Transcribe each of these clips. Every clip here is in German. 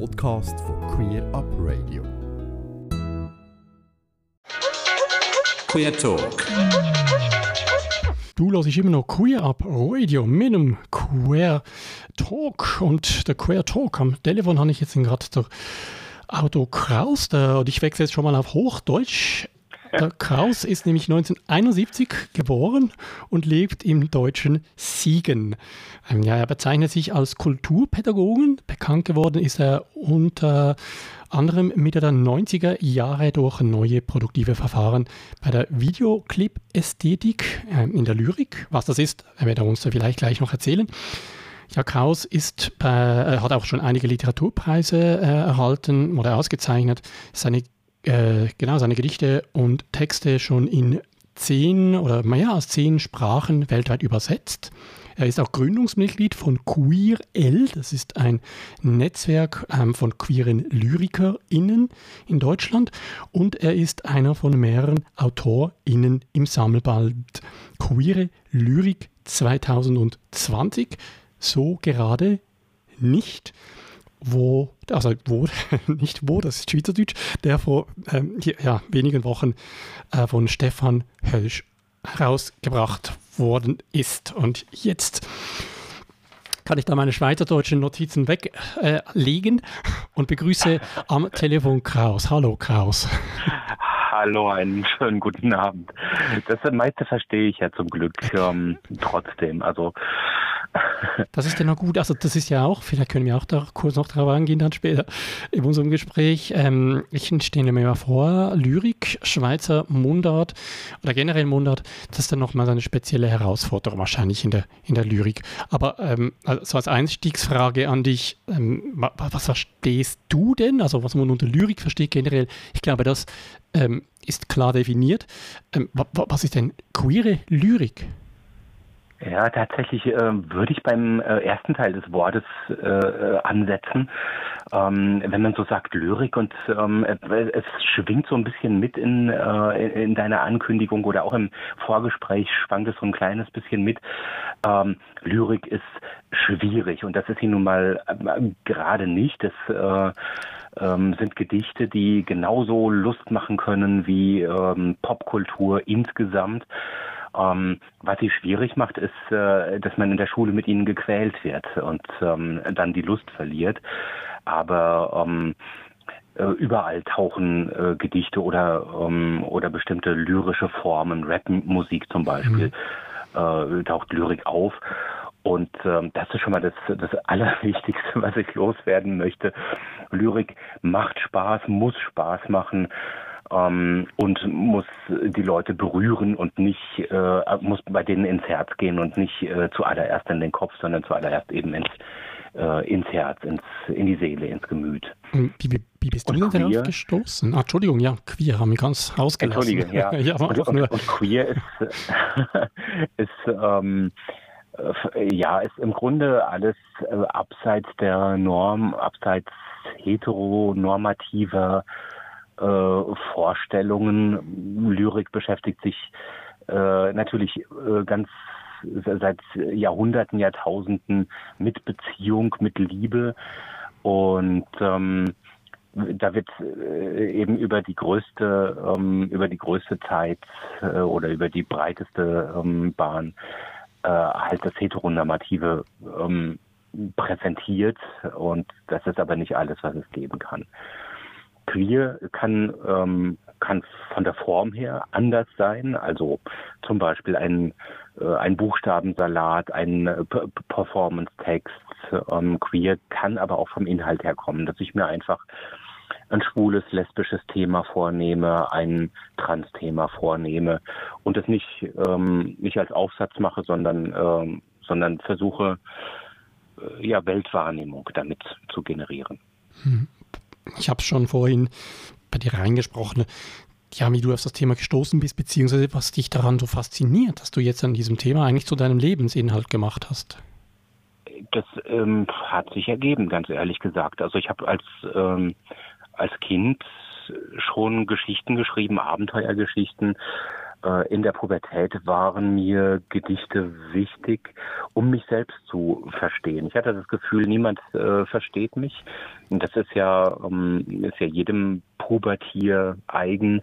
Podcast von Queer Up Radio. Queer Talk. Du hörst immer noch Queer Up Radio mit einem Queer Talk. Und der Queer Talk am Telefon habe ich jetzt gerade der Auto Kraus. Der, und ich wechsle jetzt schon mal auf Hochdeutsch. Der Kraus ist nämlich 1971 geboren und lebt im deutschen Siegen. Ähm, ja, er bezeichnet sich als Kulturpädagogen. Bekannt geworden ist er unter anderem Mitte der 90er Jahre durch neue produktive Verfahren bei der Videoclip-Ästhetik äh, in der Lyrik. Was das ist, wird er uns da vielleicht gleich noch erzählen. Ja, Kraus ist äh, hat auch schon einige Literaturpreise äh, erhalten oder ausgezeichnet. Seine äh, genau seine Gedichte und Texte schon in zehn oder mehr als zehn Sprachen weltweit übersetzt. Er ist auch Gründungsmitglied von Queer L, das ist ein Netzwerk ähm, von queeren LyrikerInnen in Deutschland und er ist einer von mehreren AutorInnen im Sammelband Queere Lyrik 2020. So gerade nicht wo, also wo, nicht wo, das ist Schweizerdeutsch, der vor ähm, hier, ja, wenigen Wochen äh, von Stefan Hölsch herausgebracht worden ist. Und jetzt kann ich da meine schweizerdeutschen Notizen weglegen äh, und begrüße am Telefon Kraus. Hallo Kraus. Hallo, einen schönen guten Abend. Das meiste verstehe ich ja zum Glück ähm, trotzdem. Also das ist ja noch gut. Also das ist ja auch, vielleicht können wir auch da kurz noch darauf eingehen dann später in unserem Gespräch. Ähm, ich stelle mir mal vor, Lyrik, Schweizer Mundart oder generell Mundart, das ist dann nochmal eine spezielle Herausforderung wahrscheinlich in der, in der Lyrik. Aber ähm, also als Einstiegsfrage an dich, ähm, was verstehst du denn? Also was man unter Lyrik versteht generell, ich glaube, das ähm, ist klar definiert. Ähm, was ist denn queere Lyrik? Ja, tatsächlich äh, würde ich beim äh, ersten Teil des Wortes äh, ansetzen. Ähm, wenn man so sagt Lyrik und ähm, es schwingt so ein bisschen mit in, äh, in deiner Ankündigung oder auch im Vorgespräch schwankt es so ein kleines bisschen mit. Ähm, Lyrik ist schwierig und das ist sie nun mal äh, gerade nicht. Das äh, ähm, sind Gedichte, die genauso Lust machen können wie ähm, Popkultur insgesamt. Ähm, was sie schwierig macht, ist, äh, dass man in der Schule mit ihnen gequält wird und ähm, dann die Lust verliert. Aber ähm, äh, überall tauchen äh, Gedichte oder ähm, oder bestimmte lyrische Formen, Rap-Musik zum Beispiel, mhm. äh, taucht Lyrik auf. Und ähm, das ist schon mal das, das Allerwichtigste, was ich loswerden möchte. Lyrik macht Spaß, muss Spaß machen ähm, und muss die Leute berühren und nicht, äh, muss bei denen ins Herz gehen und nicht äh, zuallererst in den Kopf, sondern zuallererst eben ins, äh, ins Herz, ins, in die Seele, ins Gemüt. Wie, wie, wie bist und du denn darauf gestoßen? Ah, Entschuldigung, ja, queer haben wir ganz ausgelassen. Entschuldigung, ja. ja und, und, und, queer ist, ist ähm, äh, ja, ist im Grunde alles äh, abseits der Norm, abseits heteronormativer Vorstellungen. Lyrik beschäftigt sich äh, natürlich äh, ganz seit Jahrhunderten, Jahrtausenden mit Beziehung, mit Liebe und ähm, da wird äh, eben über die größte ähm, über die größte Zeit äh, oder über die breiteste ähm, Bahn äh, halt das heteronormative ähm, präsentiert und das ist aber nicht alles, was es geben kann. Queer kann, ähm, kann von der Form her anders sein, also zum Beispiel ein, äh, ein Buchstabensalat, ein äh, Performance-Text. Ähm, queer kann aber auch vom Inhalt her kommen, dass ich mir einfach ein schwules, lesbisches Thema vornehme, ein Trans-Thema vornehme und das nicht, ähm, nicht als Aufsatz mache, sondern, ähm, sondern versuche, äh, ja, Weltwahrnehmung damit zu generieren. Hm ich habe schon vorhin bei dir reingesprochen, ja, wie du auf das Thema gestoßen bist, beziehungsweise was dich daran so fasziniert, dass du jetzt an diesem Thema eigentlich zu deinem Lebensinhalt gemacht hast. Das ähm, hat sich ergeben, ganz ehrlich gesagt. Also ich habe als, ähm, als Kind schon Geschichten geschrieben, Abenteuergeschichten, in der Pubertät waren mir Gedichte wichtig, um mich selbst zu verstehen. Ich hatte das Gefühl, niemand äh, versteht mich. Und das ist ja, ähm, ist ja jedem Pubertier eigen,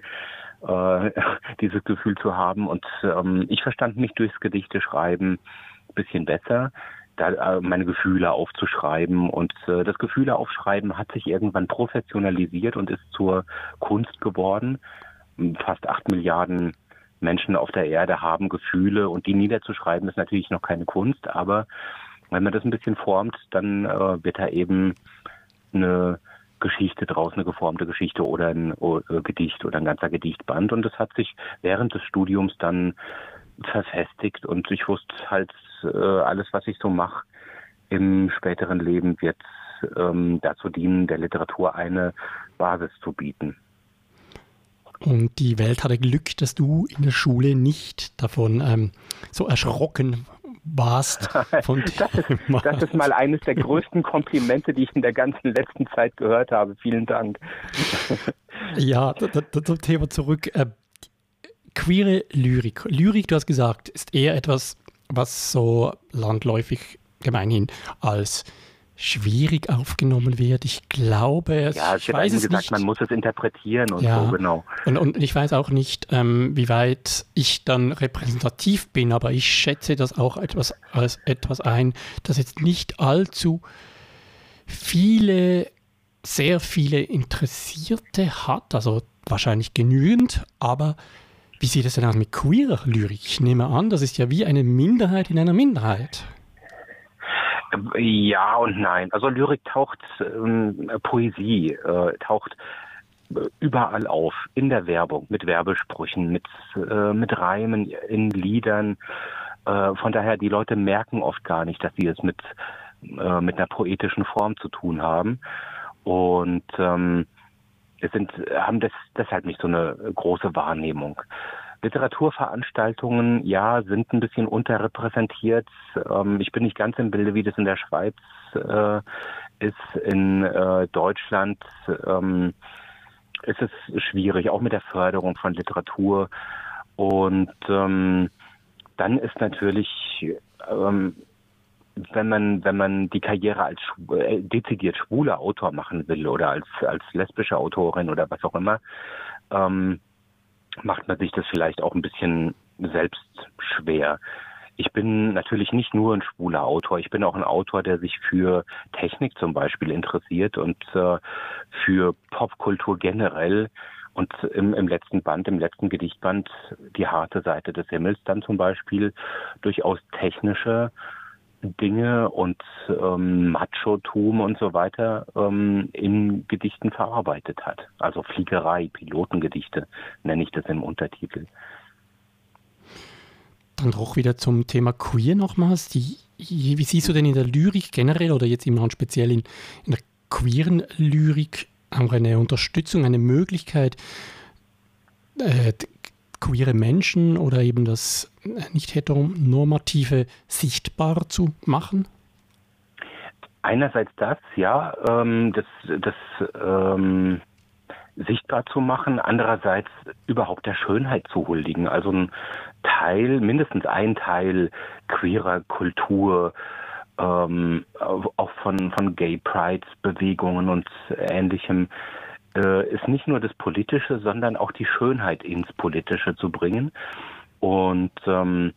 äh, dieses Gefühl zu haben. Und ähm, ich verstand mich durchs Gedichte schreiben ein bisschen besser da äh, meine Gefühle aufzuschreiben. Und äh, das Gefühle aufschreiben hat sich irgendwann professionalisiert und ist zur Kunst geworden. Fast acht Milliarden Menschen auf der Erde haben Gefühle und die niederzuschreiben ist natürlich noch keine Kunst, aber wenn man das ein bisschen formt, dann äh, wird da eben eine Geschichte draus, eine geformte Geschichte oder ein äh, Gedicht oder ein ganzer Gedichtband. Und das hat sich während des Studiums dann verfestigt und ich wusste halt, äh, alles, was ich so mache im späteren Leben, wird ähm, dazu dienen, der Literatur eine Basis zu bieten. Und die Welt hatte Glück, dass du in der Schule nicht davon ähm, so erschrocken warst. Von das, ist, das ist mal eines der größten Komplimente, die ich in der ganzen letzten Zeit gehört habe. Vielen Dank. ja, zum Thema zurück. Äh, queere Lyrik. Lyrik, du hast gesagt, ist eher etwas, was so landläufig gemeinhin als schwierig aufgenommen wird. Ich glaube, ja, ich weiß es gesagt, nicht. man muss es interpretieren und ja. so, genau. Und, und ich weiß auch nicht, ähm, wie weit ich dann repräsentativ bin, aber ich schätze das auch etwas als etwas ein, das jetzt nicht allzu viele, sehr viele Interessierte hat, also wahrscheinlich genügend, aber wie sieht es denn aus mit queerer Lyrik? Ich nehme an, das ist ja wie eine Minderheit in einer Minderheit. Ja und nein. Also Lyrik taucht, ähm, Poesie äh, taucht äh, überall auf, in der Werbung, mit Werbesprüchen, mit, äh, mit Reimen, in Liedern. Äh, von daher, die Leute merken oft gar nicht, dass sie es mit, äh, mit einer poetischen Form zu tun haben. Und ähm, es sind, haben das, deshalb nicht so eine große Wahrnehmung. Literaturveranstaltungen, ja, sind ein bisschen unterrepräsentiert. Ähm, ich bin nicht ganz im Bilde, wie das in der Schweiz äh, ist. In äh, Deutschland ähm, ist es schwierig, auch mit der Förderung von Literatur. Und ähm, dann ist natürlich, ähm, wenn man wenn man die Karriere als äh, dezidiert schwuler Autor machen will oder als als lesbische Autorin oder was auch immer, ähm, macht man sich das vielleicht auch ein bisschen selbst schwer. Ich bin natürlich nicht nur ein schwuler Autor, ich bin auch ein Autor, der sich für Technik zum Beispiel interessiert und äh, für Popkultur generell. Und im, im letzten Band, im letzten Gedichtband, die harte Seite des Himmels dann zum Beispiel durchaus technische Dinge und ähm, Machotum und so weiter ähm, in Gedichten verarbeitet hat. Also Fliegerei, Pilotengedichte nenne ich das im Untertitel. Dann doch wieder zum Thema Queer nochmals. Die, wie siehst du denn in der Lyrik generell oder jetzt immer speziell in, in der queeren Lyrik auch eine Unterstützung, eine Möglichkeit, äh, queere Menschen oder eben das nicht heteronormative sichtbar zu machen? Einerseits das, ja, ähm, das, das ähm, sichtbar zu machen, andererseits überhaupt der Schönheit zu huldigen. Also ein Teil, mindestens ein Teil queerer Kultur, ähm, auch von, von Gay Prides Bewegungen und ähnlichem, äh, ist nicht nur das Politische, sondern auch die Schönheit ins Politische zu bringen. Und ähm,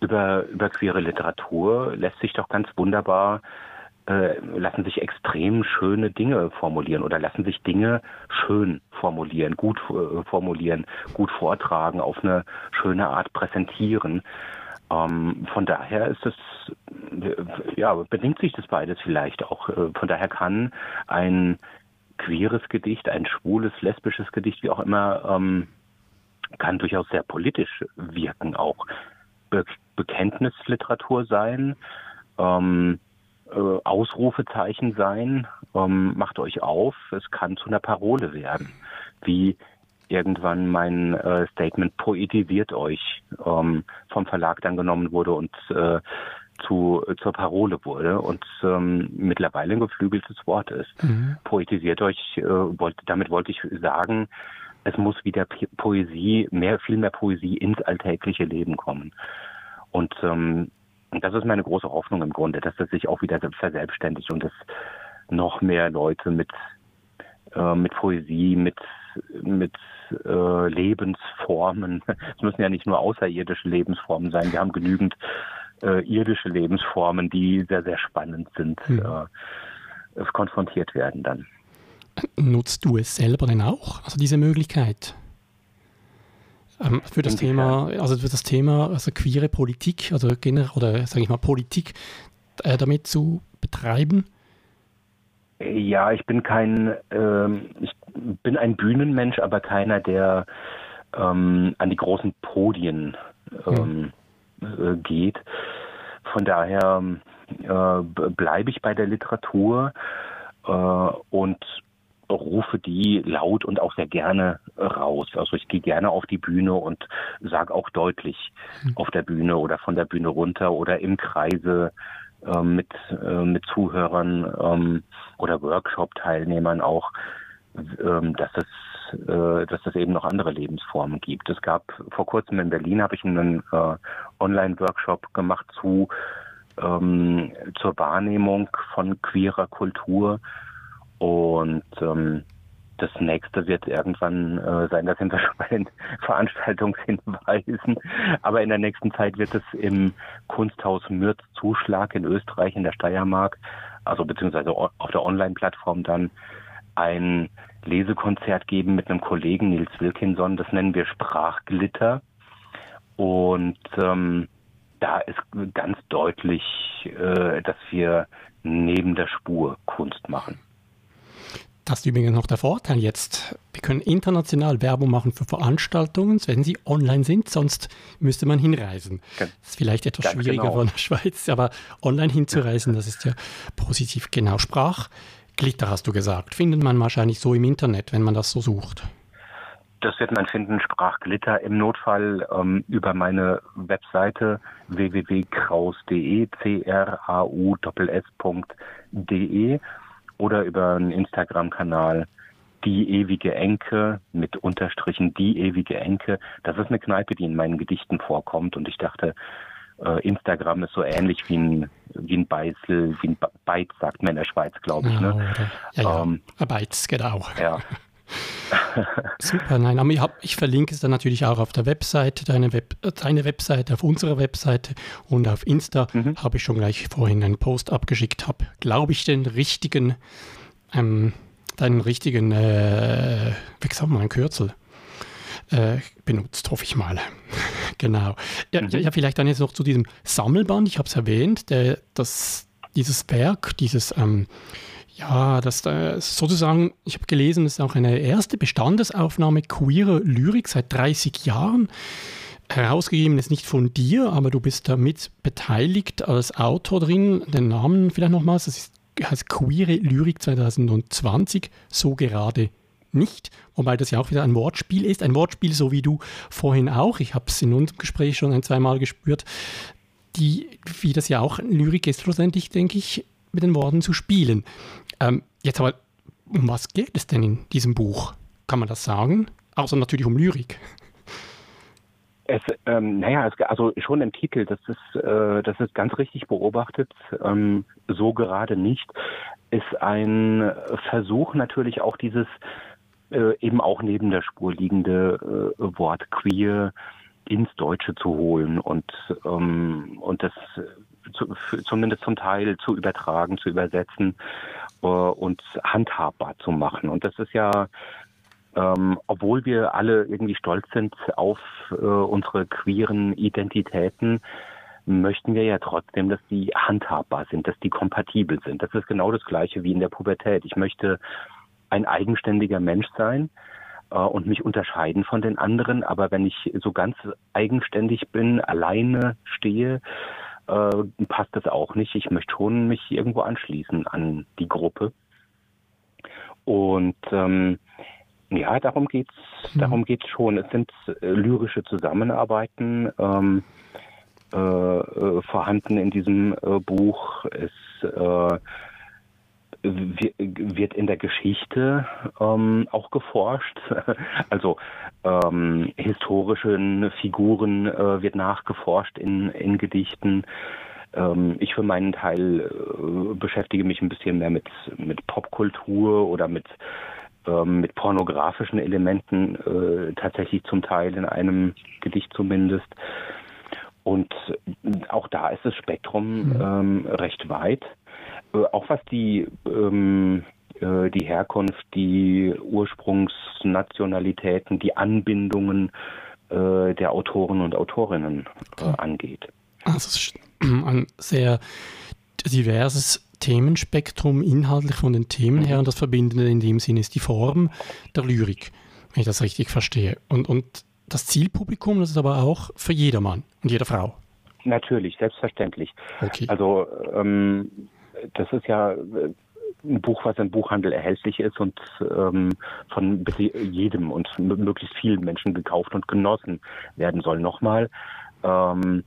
über, über queere Literatur lässt sich doch ganz wunderbar, äh, lassen sich extrem schöne Dinge formulieren oder lassen sich Dinge schön formulieren, gut äh, formulieren, gut vortragen, auf eine schöne Art präsentieren. Ähm, von daher ist es, ja, bedingt sich das beides vielleicht auch. Äh, von daher kann ein queeres Gedicht, ein schwules, lesbisches Gedicht, wie auch immer, ähm, kann durchaus sehr politisch wirken, auch Be Bekenntnisliteratur sein, ähm, äh, Ausrufezeichen sein, ähm, macht euch auf, es kann zu einer Parole werden, wie irgendwann mein äh, Statement poetisiert euch ähm, vom Verlag dann genommen wurde und äh, zu, zur Parole wurde und ähm, mittlerweile ein geflügeltes Wort ist. Mhm. Poetisiert euch, äh, wollt, damit wollte ich sagen, es muss wieder Poesie, mehr, viel mehr Poesie ins alltägliche Leben kommen. Und ähm, das ist meine große Hoffnung im Grunde, dass das sich auch wieder verselbstständigt und dass noch mehr Leute mit, äh, mit Poesie, mit, mit äh, Lebensformen, es müssen ja nicht nur außerirdische Lebensformen sein, wir haben genügend äh, irdische Lebensformen, die sehr, sehr spannend sind, mhm. äh, konfrontiert werden dann. Nutzt du es selber denn auch, also diese Möglichkeit? Ähm, für das Thema, also für das Thema, also queere Politik, also generell, oder sage ich mal Politik äh, damit zu betreiben? Ja, ich bin kein, ähm, ich bin ein Bühnenmensch, aber keiner, der ähm, an die großen Podien ähm, hm. äh, geht. Von daher äh, bleibe ich bei der Literatur äh, und rufe die laut und auch sehr gerne raus. Also ich gehe gerne auf die Bühne und sage auch deutlich mhm. auf der Bühne oder von der Bühne runter oder im Kreise äh, mit, äh, mit Zuhörern ähm, oder Workshop-Teilnehmern auch, ähm, dass es äh, dass es eben noch andere Lebensformen gibt. Es gab vor kurzem in Berlin habe ich einen äh, Online-Workshop gemacht zu ähm, zur Wahrnehmung von queerer Kultur und ähm, das nächste wird irgendwann äh, sein, da sind wir schon bei den Veranstaltungshinweisen. Aber in der nächsten Zeit wird es im Kunsthaus Mürz Zuschlag in Österreich, in der Steiermark, also beziehungsweise auf der Online-Plattform dann ein Lesekonzert geben mit einem Kollegen Nils Wilkinson. Das nennen wir Sprachglitter. Und ähm, da ist ganz deutlich, äh, dass wir neben der Spur Kunst machen. Das ist übrigens noch der Vorteil jetzt. Wir können international Werbung machen für Veranstaltungen, wenn sie online sind, sonst müsste man hinreisen. Das ist vielleicht etwas Ganz schwieriger genau. von der Schweiz, aber online hinzureisen, das ist ja positiv. Genau, Sprachglitter hast du gesagt. Findet man wahrscheinlich so im Internet, wenn man das so sucht. Das wird man finden, Sprachglitter im Notfall ähm, über meine Webseite www.kraus.de, c-r-a-u-s.de oder über einen Instagram-Kanal die ewige Enke mit Unterstrichen die ewige Enke. Das ist eine Kneipe, die in meinen Gedichten vorkommt und ich dachte, Instagram ist so ähnlich wie ein, wie ein Beißel, wie ein Beiz, sagt man in der Schweiz, glaube ich. Ne? Ja, ja, ähm, Beiz, genau. Ja. Super, nein, aber ich, hab, ich, verlinke es dann natürlich auch auf der Webseite, deine, Web, deine Webseite, auf unserer Webseite und auf Insta mhm. habe ich schon gleich vorhin einen Post abgeschickt, habe, glaube ich, den richtigen, ähm, deinen richtigen, äh, wie gesagt, mal ein Kürzel äh, benutzt, hoffe ich mal. genau. Ja, mhm. ja, vielleicht dann jetzt noch zu diesem Sammelband, ich habe es erwähnt, der, das, dieses Werk, dieses ähm, ja, das äh, sozusagen, ich habe gelesen, das ist auch eine erste Bestandesaufnahme queerer Lyrik seit 30 Jahren. Herausgegeben ist nicht von dir, aber du bist damit beteiligt als Autor drin. Den Namen vielleicht nochmals, das ist, heißt Queere Lyrik 2020, so gerade nicht, wobei das ja auch wieder ein Wortspiel ist. Ein Wortspiel, so wie du vorhin auch. Ich habe es in unserem Gespräch schon ein, zweimal gespürt. Die, wie das ja auch Lyrik ist, schlussendlich, denke ich, mit den Worten zu spielen. Ähm, jetzt aber, um was geht es denn in diesem Buch? Kann man das sagen? Außer natürlich um Lyrik. Es, ähm, naja, es, also schon im Titel, das ist, äh, das ist ganz richtig beobachtet, ähm, so gerade nicht, ist ein Versuch natürlich auch dieses äh, eben auch neben der Spur liegende äh, Wort queer ins Deutsche zu holen und, ähm, und das zu, zumindest zum Teil zu übertragen, zu übersetzen äh, und handhabbar zu machen. Und das ist ja, ähm, obwohl wir alle irgendwie stolz sind auf äh, unsere queeren Identitäten, möchten wir ja trotzdem, dass die handhabbar sind, dass die kompatibel sind. Das ist genau das Gleiche wie in der Pubertät. Ich möchte ein eigenständiger Mensch sein äh, und mich unterscheiden von den anderen. Aber wenn ich so ganz eigenständig bin, alleine stehe, äh, passt das auch nicht. Ich möchte schon mich irgendwo anschließen an die Gruppe. Und ähm, ja, darum geht's. Mhm. Darum geht's schon. Es sind äh, lyrische Zusammenarbeiten ähm, äh, äh, vorhanden in diesem äh, Buch. Es äh, wird in der Geschichte ähm, auch geforscht. Also ähm, historischen Figuren äh, wird nachgeforscht in, in Gedichten. Ähm, ich für meinen Teil äh, beschäftige mich ein bisschen mehr mit, mit Popkultur oder mit, ähm, mit pornografischen Elementen, äh, tatsächlich zum Teil in einem Gedicht zumindest. Und auch da ist das Spektrum mhm. ähm, recht weit. Äh, auch was die, ähm, äh, die Herkunft, die Ursprungsnationalitäten, die Anbindungen äh, der Autoren und Autorinnen äh, angeht. Also es ist ein sehr diverses Themenspektrum inhaltlich von den Themen her und das Verbindende in dem Sinne ist die Form der Lyrik, wenn ich das richtig verstehe. Und, und das Zielpublikum, das ist aber auch für jedermann und jede Frau. Natürlich, selbstverständlich. Okay. Also ähm, das ist ja äh, ein Buch, was im Buchhandel erhältlich ist und ähm, von jedem und möglichst vielen Menschen gekauft und genossen werden soll. Nochmal, ähm,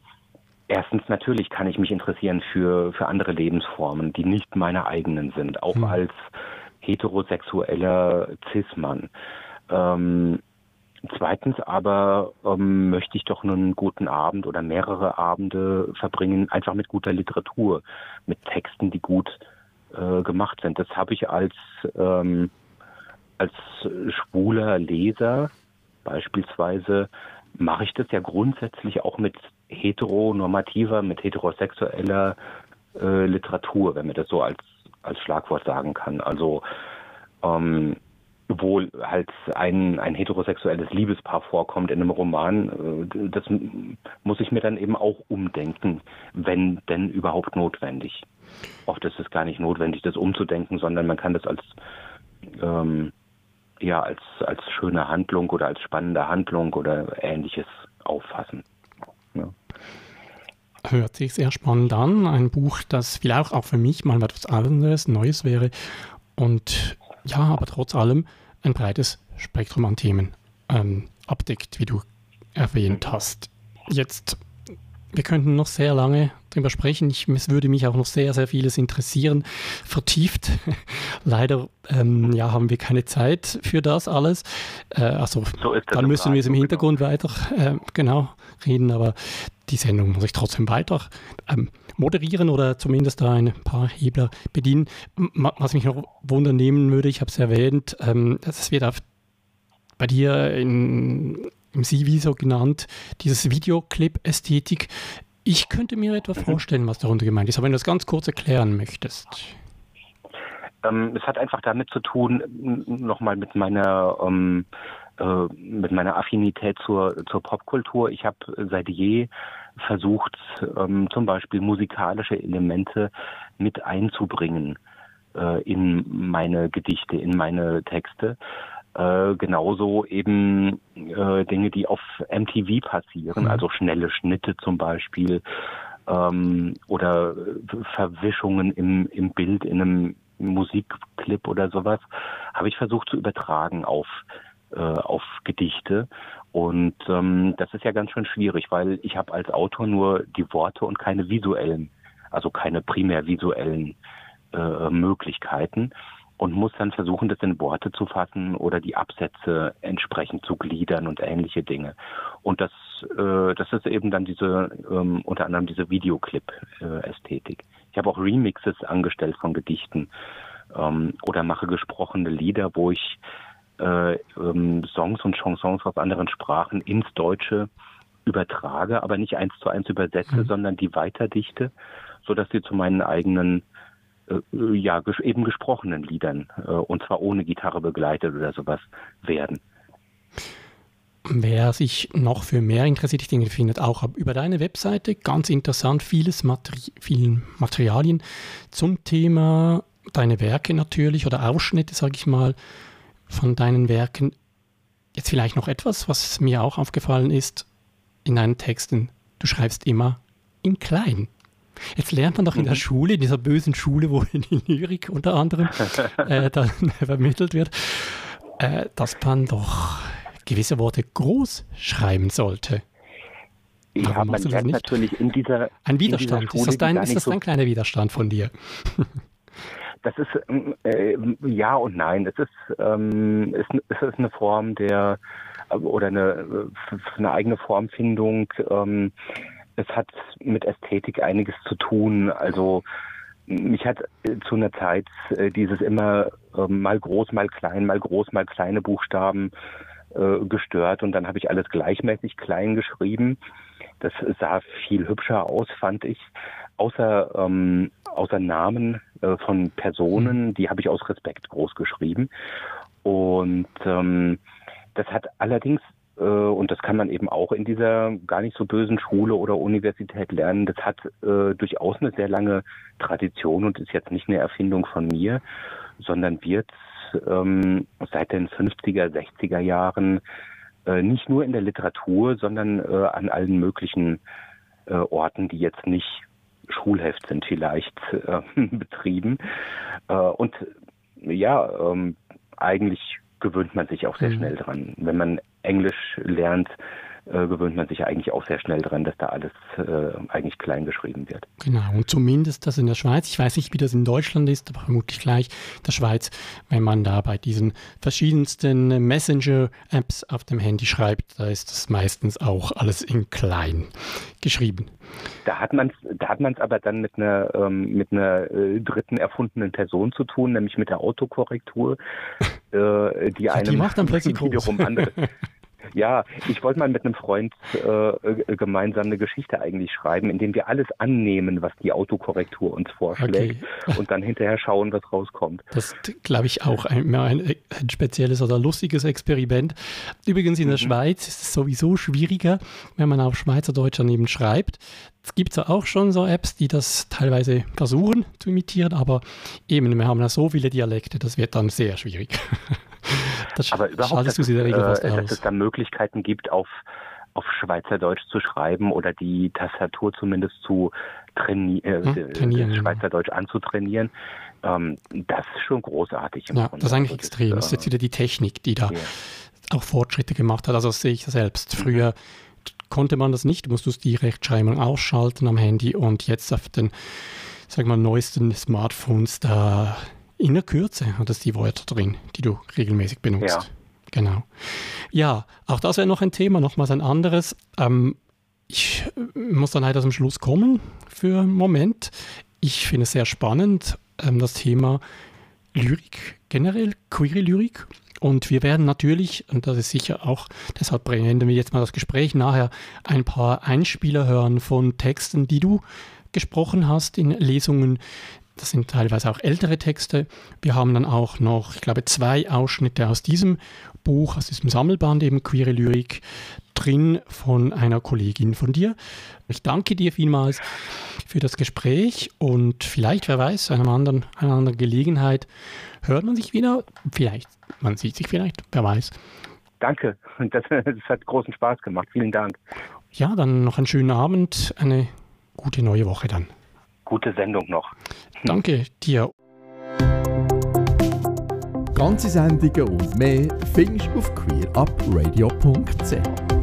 erstens natürlich kann ich mich interessieren für, für andere Lebensformen, die nicht meine eigenen sind, auch mhm. als heterosexueller Cis-Mann. Ähm, Zweitens aber ähm, möchte ich doch einen guten Abend oder mehrere Abende verbringen, einfach mit guter Literatur, mit Texten, die gut äh, gemacht sind. Das habe ich als, ähm, als schwuler Leser beispielsweise, mache ich das ja grundsätzlich auch mit heteronormativer, mit heterosexueller äh, Literatur, wenn man das so als, als Schlagwort sagen kann. Also ähm, wo halt ein, ein heterosexuelles Liebespaar vorkommt in einem Roman, äh, das muss ich mir dann eben auch umdenken, wenn denn überhaupt notwendig. Oft ist es gar nicht notwendig, das umzudenken, sondern man kann das als ähm, ja als als schöne Handlung oder als spannende Handlung oder ähnliches auffassen. Ja. Hört sich sehr spannend an. Ein Buch, das vielleicht auch für mich mal etwas anderes, Neues wäre. Und ja, aber trotz allem ein breites Spektrum an Themen ähm, abdeckt, wie du erwähnt hast. Jetzt, wir könnten noch sehr lange darüber sprechen. Ich, es würde mich auch noch sehr, sehr vieles interessieren, vertieft. Leider ähm, ja, haben wir keine Zeit für das alles. Äh, also so dann müssen wir es im Hintergrund genau. weiter äh, genau reden, aber die Sendung muss ich trotzdem weiter ähm, moderieren oder zumindest da ein paar Hebler bedienen. Was mich noch wundern nehmen würde, ich habe es erwähnt, ähm, das wird auf, bei dir in, im CV so genannt, dieses Videoclip-Ästhetik. Ich könnte mir etwa mhm. vorstellen, was darunter gemeint ist, aber wenn du das ganz kurz erklären möchtest. Ähm, es hat einfach damit zu tun, nochmal mit meiner ähm, äh, mit meiner Affinität zur, zur Popkultur. Ich habe seit je versucht, ähm, zum Beispiel musikalische Elemente mit einzubringen äh, in meine Gedichte, in meine Texte. Äh, genauso eben äh, Dinge, die auf MTV passieren, mhm. also schnelle Schnitte zum Beispiel ähm, oder Verwischungen im, im Bild in einem Musikclip oder sowas, habe ich versucht zu übertragen auf äh, auf Gedichte. Und ähm, das ist ja ganz schön schwierig, weil ich habe als Autor nur die Worte und keine visuellen, also keine primär visuellen äh, Möglichkeiten und muss dann versuchen, das in Worte zu fassen oder die Absätze entsprechend zu gliedern und ähnliche Dinge. Und das, äh, das ist eben dann diese, ähm, unter anderem diese Videoclip-Ästhetik. ich habe auch Remixes angestellt von Gedichten ähm, oder mache gesprochene Lieder, wo ich äh, ähm, Songs und Chansons aus anderen Sprachen ins Deutsche übertrage, aber nicht eins zu eins übersetze, mhm. sondern die weiterdichte, so dass sie zu meinen eigenen äh, ja ges eben gesprochenen Liedern äh, und zwar ohne Gitarre begleitet oder sowas werden. Wer sich noch für mehr interessiert, ich denke, findet auch über deine Webseite ganz interessant vieles Materi vielen Materialien zum Thema deine Werke natürlich oder Ausschnitte, sage ich mal, von deinen Werken. Jetzt vielleicht noch etwas, was mir auch aufgefallen ist in deinen Texten. Du schreibst immer in klein. Jetzt lernt man doch in der mhm. Schule, in dieser bösen Schule, wo die Lyrik unter anderem äh, dann vermittelt wird, äh, dass man doch gewisse Worte groß schreiben sollte. Ja, man lernt natürlich in dieser Ein Widerstand. Dieser Schule, ist das, dein, ist das so ein kleiner Widerstand von dir? Das ist äh, ja und nein. Es ist, ähm, es ist eine Form der oder eine, eine eigene Formfindung. Ähm, es hat mit Ästhetik einiges zu tun. Also mich hat zu einer Zeit äh, dieses immer äh, mal groß, mal klein, mal groß, mal kleine Buchstaben äh, gestört und dann habe ich alles gleichmäßig klein geschrieben. Das sah viel hübscher aus, fand ich. Außer, ähm, außer Namen äh, von Personen, mhm. die habe ich aus Respekt groß geschrieben. Und ähm, das hat allerdings äh, und das kann man eben auch in dieser gar nicht so bösen Schule oder Universität lernen. Das hat äh, durchaus eine sehr lange Tradition und ist jetzt nicht eine Erfindung von mir, sondern wird ähm, seit den 50er, 60er Jahren äh, nicht nur in der Literatur, sondern äh, an allen möglichen äh, Orten, die jetzt nicht Schulheft sind, vielleicht äh, betrieben. Äh, und ja, ähm, eigentlich gewöhnt man sich auch sehr mhm. schnell dran. Wenn man Englisch lernt, äh, gewöhnt man sich eigentlich auch sehr schnell dran, dass da alles äh, eigentlich klein geschrieben wird. Genau, und zumindest das in der Schweiz. Ich weiß nicht, wie das in Deutschland ist, aber vermutlich gleich in der Schweiz, wenn man da bei diesen verschiedensten Messenger-Apps auf dem Handy schreibt, da ist das meistens auch alles in klein geschrieben. Da hat man es da hat aber dann mit einer, ähm, mit einer äh, dritten erfundenen Person zu tun, nämlich mit der Autokorrektur, äh, die einem die macht dann plötzlich wiederum andere, Ja, ich wollte mal mit einem Freund äh, gemeinsam eine Geschichte eigentlich schreiben, indem wir alles annehmen, was die Autokorrektur uns vorschlägt okay. und dann hinterher schauen, was rauskommt. Das glaube ich auch ein, ein, ein, spezielles oder lustiges Experiment. Übrigens in der mhm. Schweiz ist es sowieso schwieriger, wenn man auf Schweizerdeutsch daneben schreibt. Es gibt ja auch schon so Apps, die das teilweise versuchen zu imitieren, aber eben, wir haben ja so viele Dialekte, das wird dann sehr schwierig. Das Aber überhaupt, dass, es, äh, dass es da Möglichkeiten gibt, auf, auf Schweizerdeutsch zu schreiben oder die Tastatur zumindest zu traini äh, hm, trainieren, Schweizerdeutsch anzutrainieren, ähm, das ist schon großartig. ja, Grunde. das ist eigentlich also extrem. Das ist jetzt wieder die Technik, die da ja. auch Fortschritte gemacht hat. Also das sehe ich selbst. Mhm. Früher konnte man das nicht, musstest du die Rechtschreibung ausschalten am Handy und jetzt auf den, sag mal, neuesten Smartphones, da in der Kürze hat es die Wörter drin, die du regelmäßig benutzt. Ja. Genau. Ja, auch das wäre noch ein Thema, nochmals ein anderes. Ähm, ich muss dann leider zum Schluss kommen für einen Moment. Ich finde es sehr spannend, ähm, das Thema Lyrik generell, queere Lyrik. Und wir werden natürlich, und das ist sicher auch, deshalb beenden wir jetzt mal das Gespräch, nachher ein paar Einspieler hören von Texten, die du gesprochen hast in Lesungen, das sind teilweise auch ältere Texte. Wir haben dann auch noch, ich glaube, zwei Ausschnitte aus diesem Buch, aus diesem Sammelband eben Queere Lyrik drin von einer Kollegin von dir. Ich danke dir vielmals für das Gespräch und vielleicht, wer weiß, einer anderen, einer anderen Gelegenheit hört man sich wieder. Vielleicht, man sieht sich vielleicht, wer weiß. Danke, das, das hat großen Spaß gemacht. Vielen Dank. Ja, dann noch einen schönen Abend, eine gute neue Woche dann gute Sendung noch. Danke dir. Ganze Sendungen und mehr findest du auf queerupradio.ch.